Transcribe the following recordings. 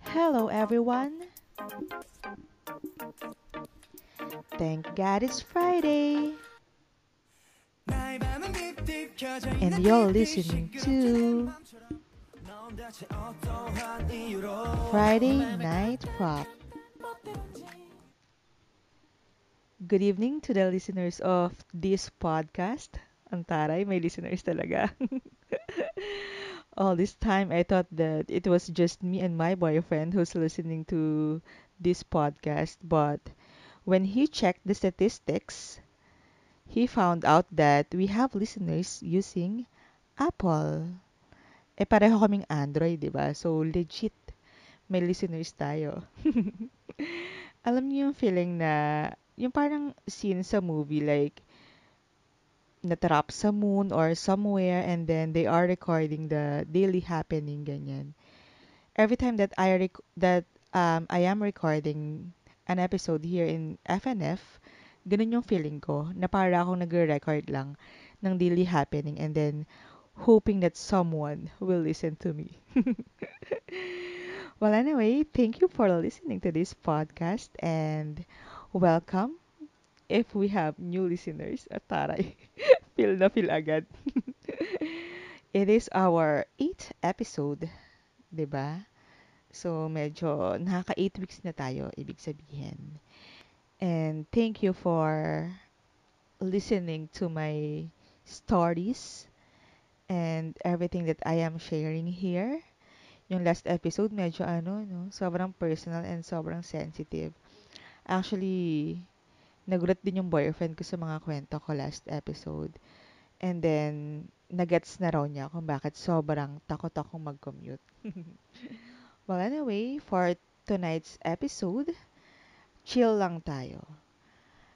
Hello, everyone. Thank God it's Friday, and you're listening to Friday Night Prop. Good evening to the listeners of this podcast. Ang taray, may listeners talaga. All this time, I thought that it was just me and my boyfriend who's listening to this podcast, but when he checked the statistics, he found out that we have listeners using Apple. Eh, pareho kaming Android, di ba? So, legit, may listeners tayo. Alam niyo yung feeling na, yung parang scene sa movie, like, natrap sa moon or somewhere and then they are recording the daily happening, ganyan. Every time that I rec- that um, I am recording an episode here in FNF, ganun yung feeling ko, na para akong nagre-record lang ng daily happening and then hoping that someone will listen to me. well, anyway, thank you for listening to this podcast and welcome if we have new listeners. At taray, feel na feel agad. It is our eighth episode, 'di ba? So, medyo nakaka 8 weeks na tayo, ibig sabihin. And thank you for listening to my stories and everything that I am sharing here. Yung last episode, medyo ano, no, sobrang personal and sobrang sensitive. Actually, nagulat din yung boyfriend ko sa mga kwento ko last episode. And then, nagets na raw niya kung bakit sobrang takot akong mag-commute. well, anyway, for tonight's episode, chill lang tayo.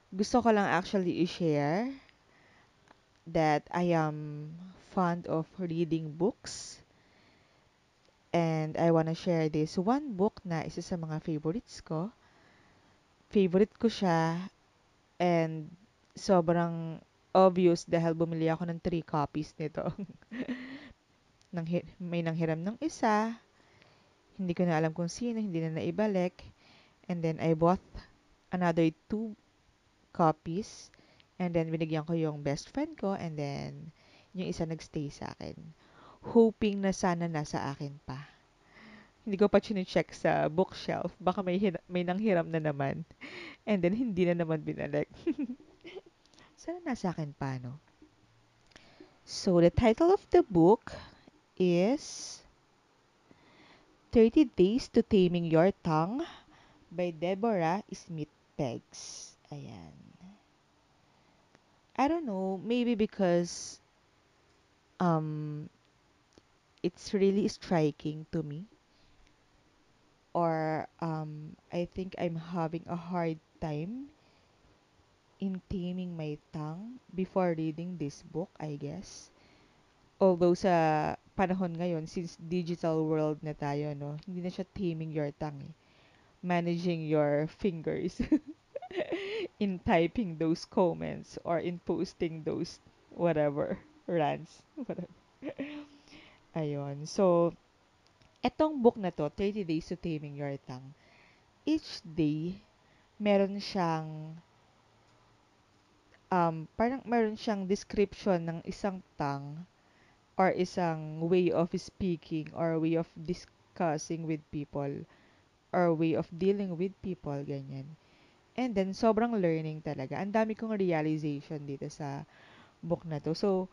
Gusto ko lang actually i-share that I am fond of reading books. And I wanna share this one book na isa sa mga favorites ko. Favorite ko siya and sobrang obvious dahil bumili ako ng three copies nito. nang may nanghiram ng isa, hindi ko na alam kung sino, hindi na naibalik. And then I bought another two copies. And then binigyan ko yung best friend ko and then yung isa nagstay sa akin. Hoping na sana nasa akin pa. Hindi ko pa chine-check sa bookshelf. Baka may, may nanghiram na naman. And then hindi na naman binalik. sana nasa akin pa, no? So, the title of the book is 30 Days to Taming Your Tongue by Deborah Smith Peggs. Ayan. I don't know, maybe because um it's really striking to me or um I think I'm having a hard time in taming my tongue before reading this book, I guess. Although sa panahon ngayon, since digital world na tayo, no, hindi na siya taming your tongue eh. Managing your fingers. in typing those comments or in posting those whatever rants whatever ayun so etong book na to 30 days to taming your tongue each day meron siyang um parang meron siyang description ng isang tongue or isang way of speaking or way of discussing with people or way of dealing with people ganyan And then, sobrang learning talaga. Ang dami kong realization dito sa book na to. So,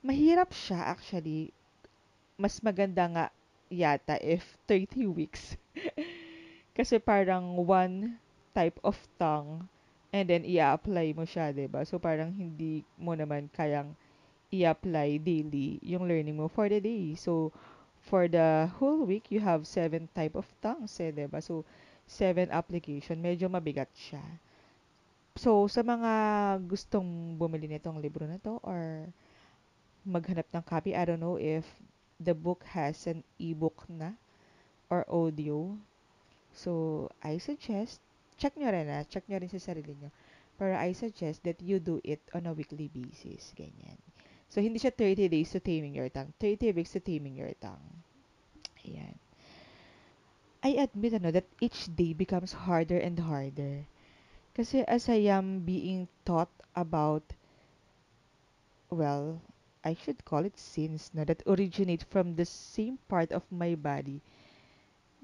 mahirap siya actually. Mas maganda nga yata if 30 weeks. Kasi parang one type of tongue and then i-apply mo siya, 'di ba? So parang hindi mo naman kayang i-apply daily yung learning mo for the day. So for the whole week, you have seven type of tongues, eh, 'di ba? So seven application, medyo mabigat siya. So, sa mga gustong bumili nitong libro na to or maghanap ng copy, I don't know if the book has an ebook na or audio. So, I suggest, check nyo rin na, check nyo rin sa sarili nyo. Pero I suggest that you do it on a weekly basis. Ganyan. So, hindi siya 30 days to taming your tongue. 30 weeks to taming your tongue. Ayan. I admit ano, that each day becomes harder and harder. Kasi as I am being taught about, well, I should call it sins na that originate from the same part of my body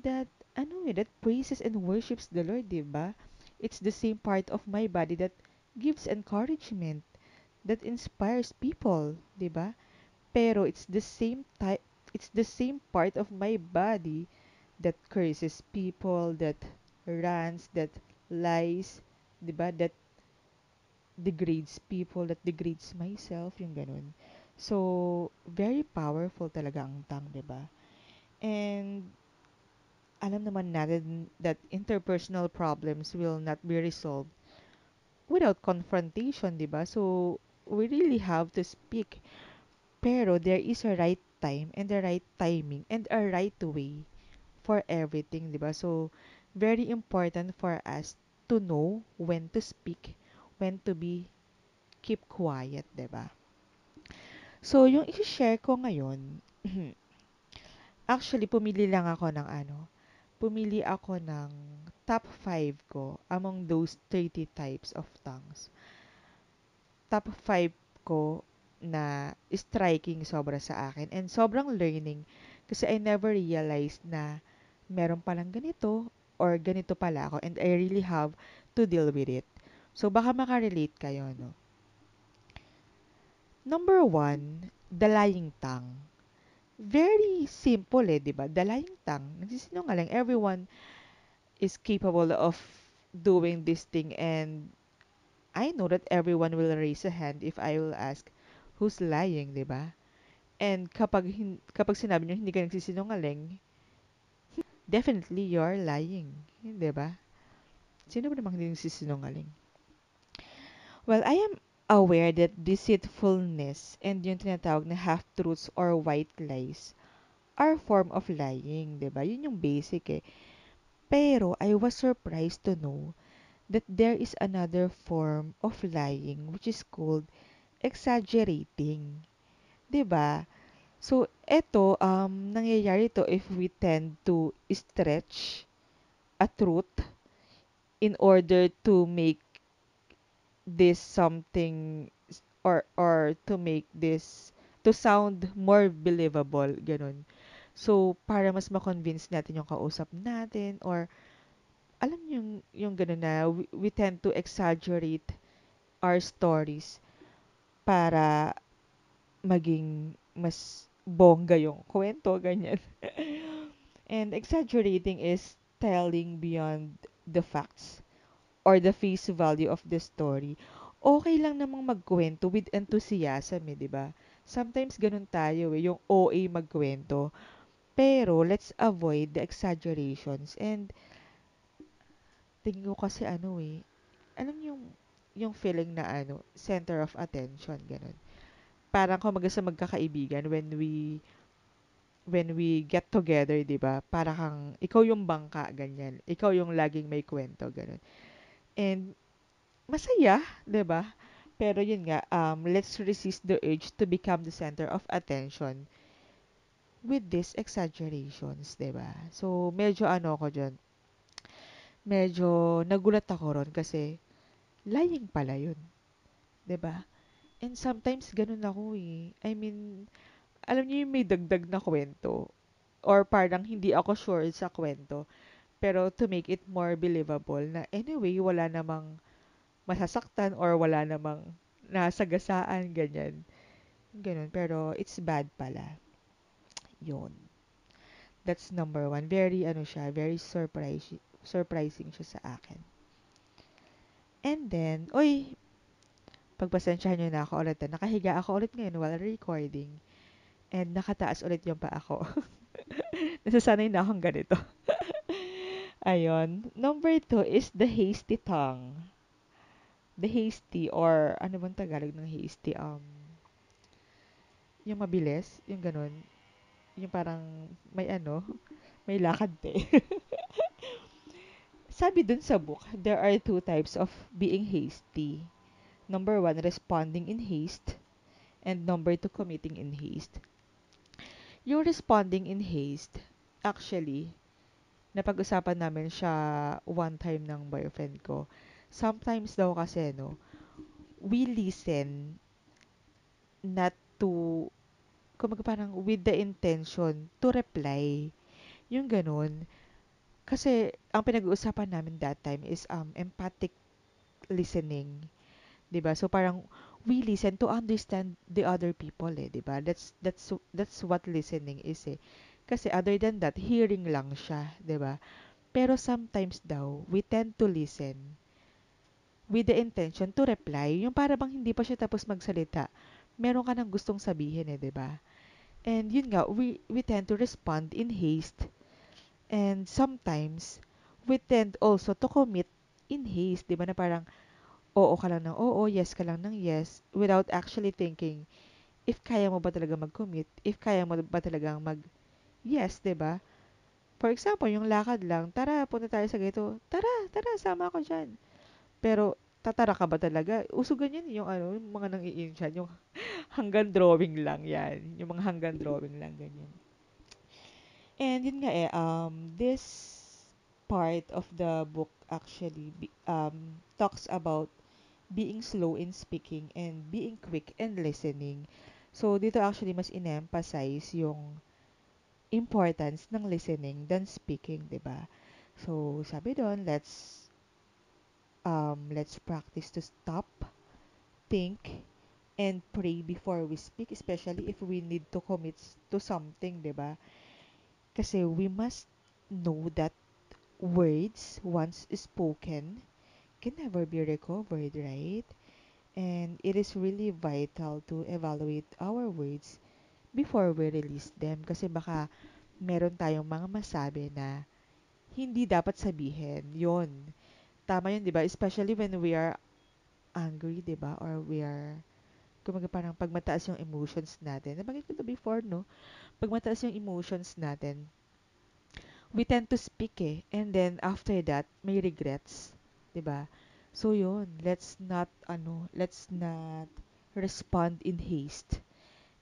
that ano eh, that praises and worships the Lord, 'di ba? It's the same part of my body that gives encouragement, that inspires people, 'di ba? Pero it's the same type it's the same part of my body that curses people, that rants, that lies, lies, 'di ba? That degrades people, that degrades myself, yung ganun. So, very powerful talaga ang tongue, 'di ba? And alam naman natin that interpersonal problems will not be resolved without confrontation, 'di ba? So, we really have to speak. Pero there is a right time and a right timing and a right way for everything, 'di ba? So, very important for us to know when to speak, when to be keep quiet, 'di ba? So, yung i-share ko ngayon, actually pumili lang ako ng ano, pumili ako ng top 5 ko among those 30 types of tongues. Top 5 ko na striking sobra sa akin and sobrang learning kasi I never realized na meron palang ganito or ganito pala ako and I really have to deal with it. So baka makarelate kayo, no? Number one, the lying tongue. Very simple eh, di ba? The lying tongue. Nagsisinungaling. Everyone is capable of doing this thing and I know that everyone will raise a hand if I will ask who's lying, 'di ba? And kapag kapag sinabi niyo hindi ka nagsisinungaling, definitely you're lying, 'di ba? Sino ba namang hindi nagsisinungaling? Well, I am aware that deceitfulness and yung tinatawag na half-truths or white lies are form of lying, ba? Yun yung basic eh. Pero I was surprised to know that there is another form of lying which is called exaggerating. ba? So, eto, um, nangyayari to if we tend to stretch a truth in order to make this something or or to make this to sound more believable, ganun. So, para mas ma-convince natin yung kausap natin or alam yung, yung ganun na we, we tend to exaggerate our stories para maging mas bongga yung kwento, ganyan. And exaggerating is telling beyond the facts or the face value of the story. Okay lang namang magkwento with enthusiasm eh, di ba? Sometimes ganun tayo eh, yung OA magkwento. Pero let's avoid the exaggerations and tingin ko kasi ano eh, alam yung yung feeling na ano, center of attention, ganun. Parang kumaga sa magkakaibigan when we when we get together, 'di ba? Para kang ikaw yung bangka ganyan. Ikaw yung laging may kwento ganun. And masaya, 'di ba? Pero yun nga, um, let's resist the urge to become the center of attention with these exaggerations, 'di ba? So, medyo ano ako dyan, medyo nagulat ako ron kasi lying pala yun, 'di ba? And sometimes ganun ako eh. I mean, alam niyo yung may dagdag na kwento or parang hindi ako sure sa kwento. Pero to make it more believable na anyway, wala namang masasaktan or wala namang nasagasaan, ganyan. Ganun. Pero it's bad pala. Yun. That's number one. Very, ano siya, very surprise, surprising siya sa akin. And then, oy, pagpasensyahan nyo na ako ulit. ah. Nakahiga ako ulit ngayon while recording. And nakataas ulit yung pa ako. Nasasanay na akong ganito. Ayun. Number two is the hasty tongue. The hasty or ano bang Tagalog ng hasty? Um, yung mabilis, yung ganun. Yung parang may ano, may lakad eh. Sabi dun sa book, there are two types of being hasty. Number one, responding in haste. And number two, committing in haste. Yung responding in haste, actually, napag-usapan namin siya one time ng boyfriend ko. Sometimes daw kasi, no, we listen not to, kumbaga parang with the intention to reply. Yung ganun. Kasi, ang pinag-uusapan namin that time is um, empathic listening. 'di ba? So parang we listen to understand the other people eh, 'di ba? That's that's that's what listening is eh. Kasi other than that, hearing lang siya, 'di ba? Pero sometimes daw, we tend to listen with the intention to reply. Yung para bang hindi pa siya tapos magsalita, meron ka nang gustong sabihin eh, 'di ba? And yun nga, we we tend to respond in haste. And sometimes we tend also to commit in haste, 'di ba? Na parang oo ka lang ng oo, yes ka lang ng yes, without actually thinking if kaya mo ba talaga mag-commit, if kaya mo ba talagang mag-yes, 'di ba? For example, yung lakad lang, tara, punta tayo sa ganito. Tara, tara, sama ako diyan. Pero tatara ka ba talaga? Uso ganyan yung ano, yung mga nang iinsan, yung hanggang drawing lang yan. Yung mga hanggang drawing lang, ganyan. And yun nga eh, um, this part of the book actually um, talks about being slow in speaking and being quick in listening. So, dito actually mas in-emphasize yung importance ng listening than speaking, 'di ba? So, sabi doon, let's um let's practice to stop, think, and pray before we speak, especially if we need to commit to something, 'di ba? Kasi we must know that words once spoken can never be recovered, right? And it is really vital to evaluate our words before we release them kasi baka meron tayong mga masabi na hindi dapat sabihin. Yon. Tama yun, di ba? Especially when we are angry, di ba? Or we are, kumaga parang pag mataas yung emotions natin. Nabagay ko to before, no? Pag mataas yung emotions natin, we tend to speak eh. And then, after that, may regrets. 'di ba? So, yun. Let's not, ano, let's not respond in haste.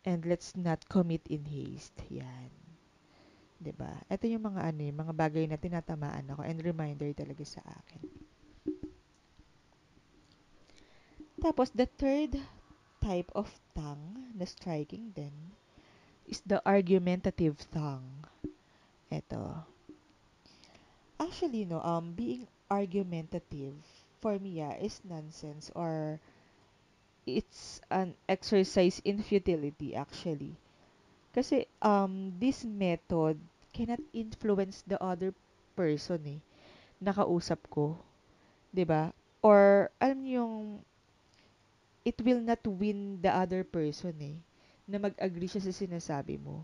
And let's not commit in haste. Yan. 'di ba? Ito yung mga ano, yung mga bagay na tinatamaan ako and reminder talaga sa akin. Tapos the third type of tongue na striking din is the argumentative tongue. Ito. Actually, no, um, being argumentative for me, yeah, is nonsense or it's an exercise in futility, actually. Kasi, um, this method cannot influence the other person, eh. Nakausap ko. 'di ba? Or, alam niyo yung, it will not win the other person, eh. Na mag-agree siya sa sinasabi mo.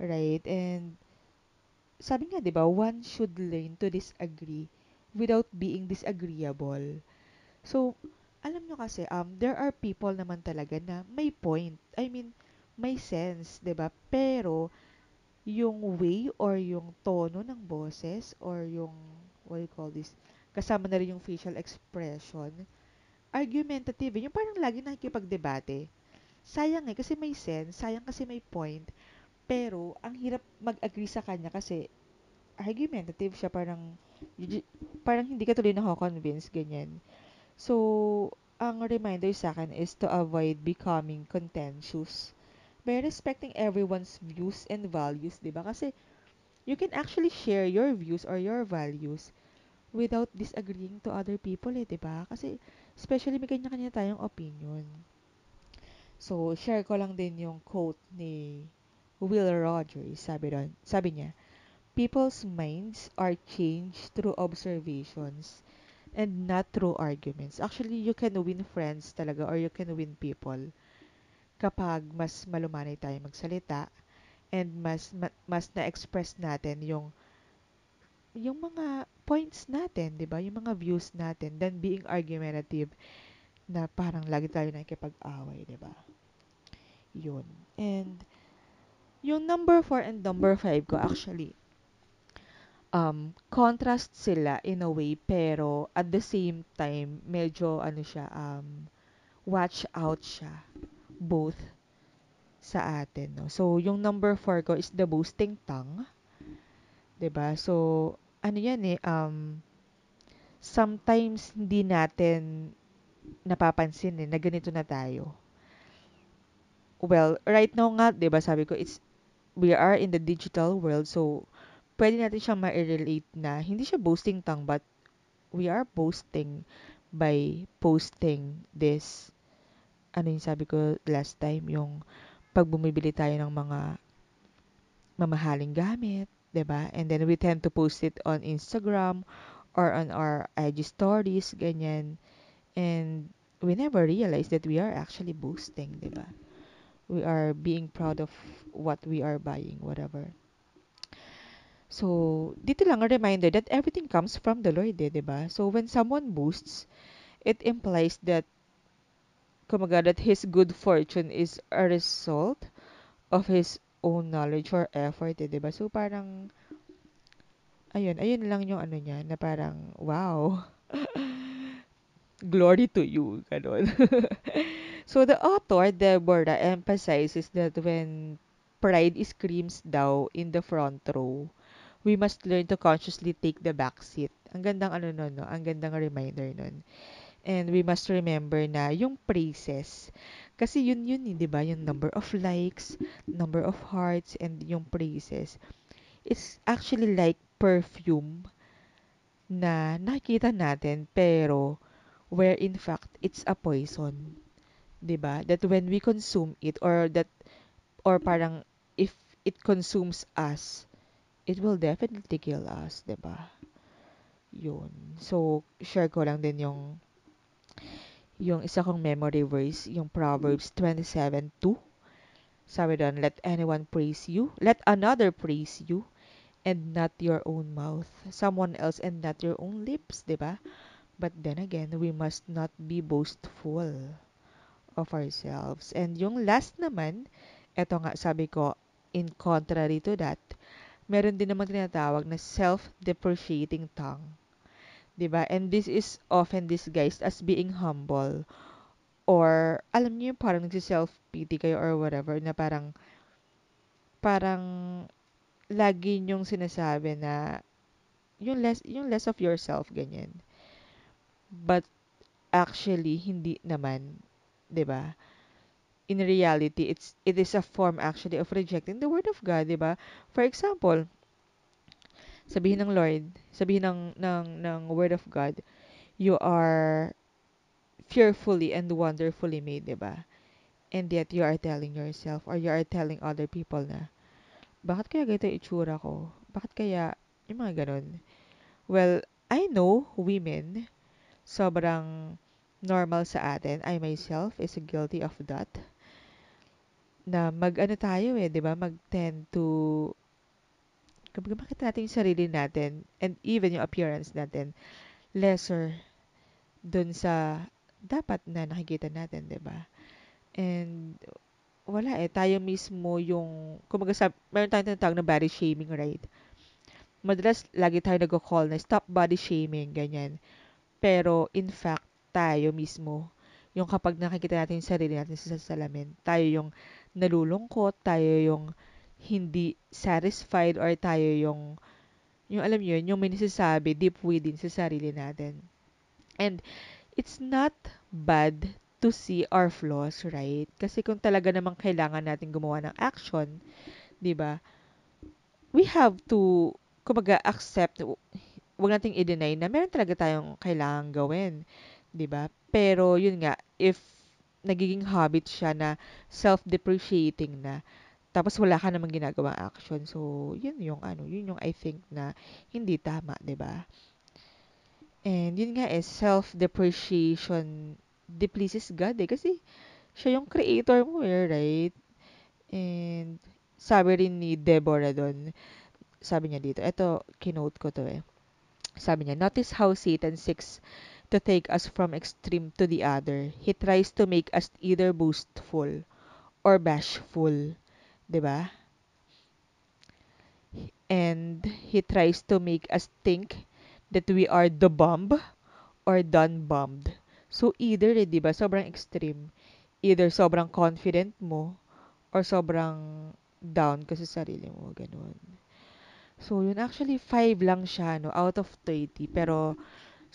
Right? And, sabi nga, 'di ba, one should learn to disagree without being disagreeable. So, alam nyo kasi, um, there are people naman talaga na may point. I mean, may sense, 'di ba? Pero yung way or yung tono ng boses or yung what do you call this? Kasama na rin yung facial expression. Argumentative, eh. yung parang lagi nakikipagdebate. Sayang eh, kasi may sense, sayang kasi may point. Pero, ang hirap mag-agree sa kanya kasi argumentative siya, parang, parang hindi ka tuloy nako-convince, ganyan. So, ang reminder sa akin is to avoid becoming contentious by respecting everyone's views and values, 'di ba? Kasi you can actually share your views or your values without disagreeing to other people, eh, 'di ba? Kasi especially may kanya-kanya tayong opinion. So, share ko lang din yung quote ni Will Rogers. Sabi doon, sabi niya, People's minds are changed through observations and not through arguments. Actually, you can win friends talaga or you can win people kapag mas malumanay tayo magsalita and mas ma, mas na-express natin yung yung mga points natin, 'di ba? Yung mga views natin than being argumentative na parang lagi tayo nakikipag-away, 'di ba? Yun. And yung number 4 and number 5 ko actually um contrast sila in a way pero at the same time medyo ano siya um watch out siya both sa atin, no? So, yung number four ko is the boasting tongue. 'di ba? So, ano 'yan eh, um, sometimes hindi natin napapansin eh, na ganito na tayo. Well, right now nga, 'di ba, sabi ko, it's we are in the digital world, so pwede natin siyang ma-relate na hindi siya boasting tongue, but we are boasting by posting this, ano yung sabi ko last time, yung pag bumibili tayo ng mga mamahaling gamit, 'di ba? And then we tend to post it on Instagram or on our IG stories, ganyan. And we never realize that we are actually boasting, 'di ba? We are being proud of what we are buying, whatever. So, dito lang a reminder that everything comes from the Lord, eh, 'di ba? So, when someone boasts, it implies that kumaga that his good fortune is a result of his own knowledge or effort, eh, 'di ba? So, parang ayun, ayun lang yung ano niya na parang wow. Glory to you, ganun. so the author, Deborah, emphasizes that when pride screams daw in the front row, we must learn to consciously take the back seat. Ang gandang ano nun, no? Ang gandang reminder nun. And we must remember na yung praises, kasi yun yun, eh, di ba? Yung number of likes, number of hearts, and yung praises. It's actually like perfume na nakikita natin, pero where in fact it's a poison. 'Di ba? That when we consume it or that or parang if it consumes us, it will definitely kill us, ba? Yun. So, share ko lang din yung yung isa kong memory verse, yung Proverbs 27:2. Sabi doon, let anyone praise you, let another praise you, and not your own mouth. Someone else and not your own lips, 'di ba? But then again, we must not be boastful of ourselves. And yung last naman, eto nga sabi ko, in contrary to that, meron din naman tinatawag na self-depreciating tongue. ba? And this is often disguised as being humble or alam niyo yung parang nagsi-self-pity kayo or whatever na parang parang lagi niyong sinasabi na yung less yung less of yourself ganyan. But actually hindi naman, ba? In reality, it's it is a form actually of rejecting the word of God, 'di ba? For example, sabihin ng Lord, sabihin ng ng ng word of God, you are fearfully and wonderfully made, 'di ba? And yet you are telling yourself or you are telling other people na, bakit kaya ganito itsura ko? Bakit kaya yung mga ganun? Well, I know women, sobrang normal sa atin. I myself is guilty of that. Na mag-ano tayo eh, di ba? Mag-tend to kapag makita natin yung sarili natin and even yung appearance natin, lesser dun sa dapat na nakikita natin, di ba? And wala eh, tayo mismo yung, kumaga sa, meron tayong tinatawag na body shaming, right? Madalas, lagi tayo nag-call na stop body shaming, ganyan. Pero, in fact, tayo mismo, yung kapag nakikita natin yung sarili natin sa salamin, tayo yung nalulungkot, tayo yung hindi satisfied, or tayo yung, yung alam yun, yung may nasasabi deep within sa sarili natin. And, it's not bad to see our flaws, right? Kasi kung talaga namang kailangan natin gumawa ng action, 'di ba? We have to kumbaga accept wag nating i-deny na meron talaga tayong kailangan gawin, 'di ba? Pero yun nga, if nagiging habit siya na self-depreciating na, tapos wala ka namang ginagawang action. So, yun yung ano, yun yung I think na hindi tama, 'di ba? And yun nga is self-depreciation depleases God eh. Kasi siya yung creator mo eh, right? And sabi rin ni Deborah doon, sabi niya dito, ito, kinote ko to eh. Sabi niya, notice how Satan seeks to take us from extreme to the other. He tries to make us either boastful or bashful. ba? Diba? And he tries to make us think that we are the bomb or done bombed. So, either, eh, di ba, sobrang extreme. Either sobrang confident mo or sobrang down ka sa sarili mo. Ganun. So, yun actually 5 lang siya, no, out of 30. Pero,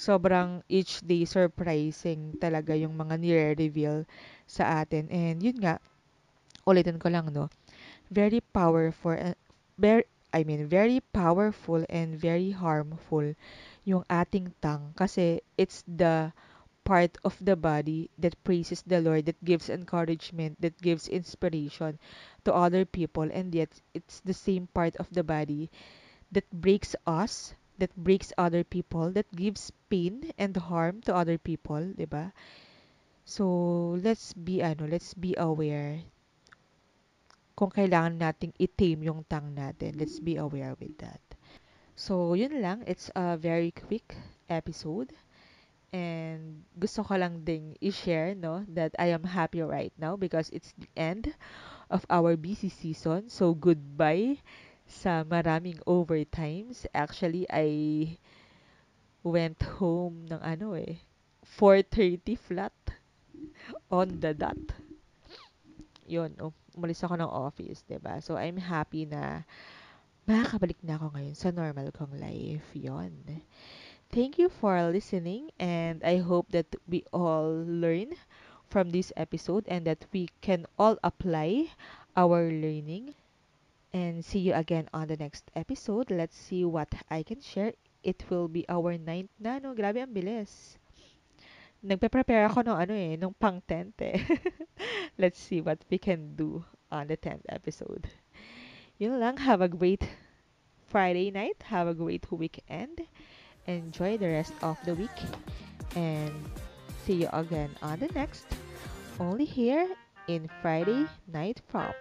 sobrang each day surprising talaga yung mga nire-reveal sa atin. And yun nga, ulitin ko lang, no, very powerful, uh, very, I mean, very powerful and very harmful yung ating tongue. Kasi it's the part of the body that praises the Lord, that gives encouragement, that gives inspiration to other people, and yet it's the same part of the body that breaks us, that breaks other people, that gives pain and harm to other people, 'di ba? So, let's be ano, let's be aware kung kailangan nating i-tame yung tongue natin. Let's be aware with that. So, yun lang. It's a very quick episode. And gusto ko lang ding i-share, no, that I am happy right now because it's the end of our busy season. So, goodbye sa maraming overtimes. Actually, I went home ng ano eh, 4.30 flat on the dot. Yun, um, umalis ako ng office, ba So, I'm happy na makakabalik na ako ngayon sa normal kong life. Yon. Thank you for listening, and I hope that we all learn from this episode and that we can all apply our learning. And see you again on the next episode. Let's see what I can share. It will be our ninth na, no? Grabe, ang bilis. Nagpe-prepare ako ng ano eh, nung pang 10th eh. Let's see what we can do on the 10th episode. Yun lang. Have a great Friday night. Have a great weekend. Enjoy the rest of the week. And see you again on the next. Only here in Friday Night Prop.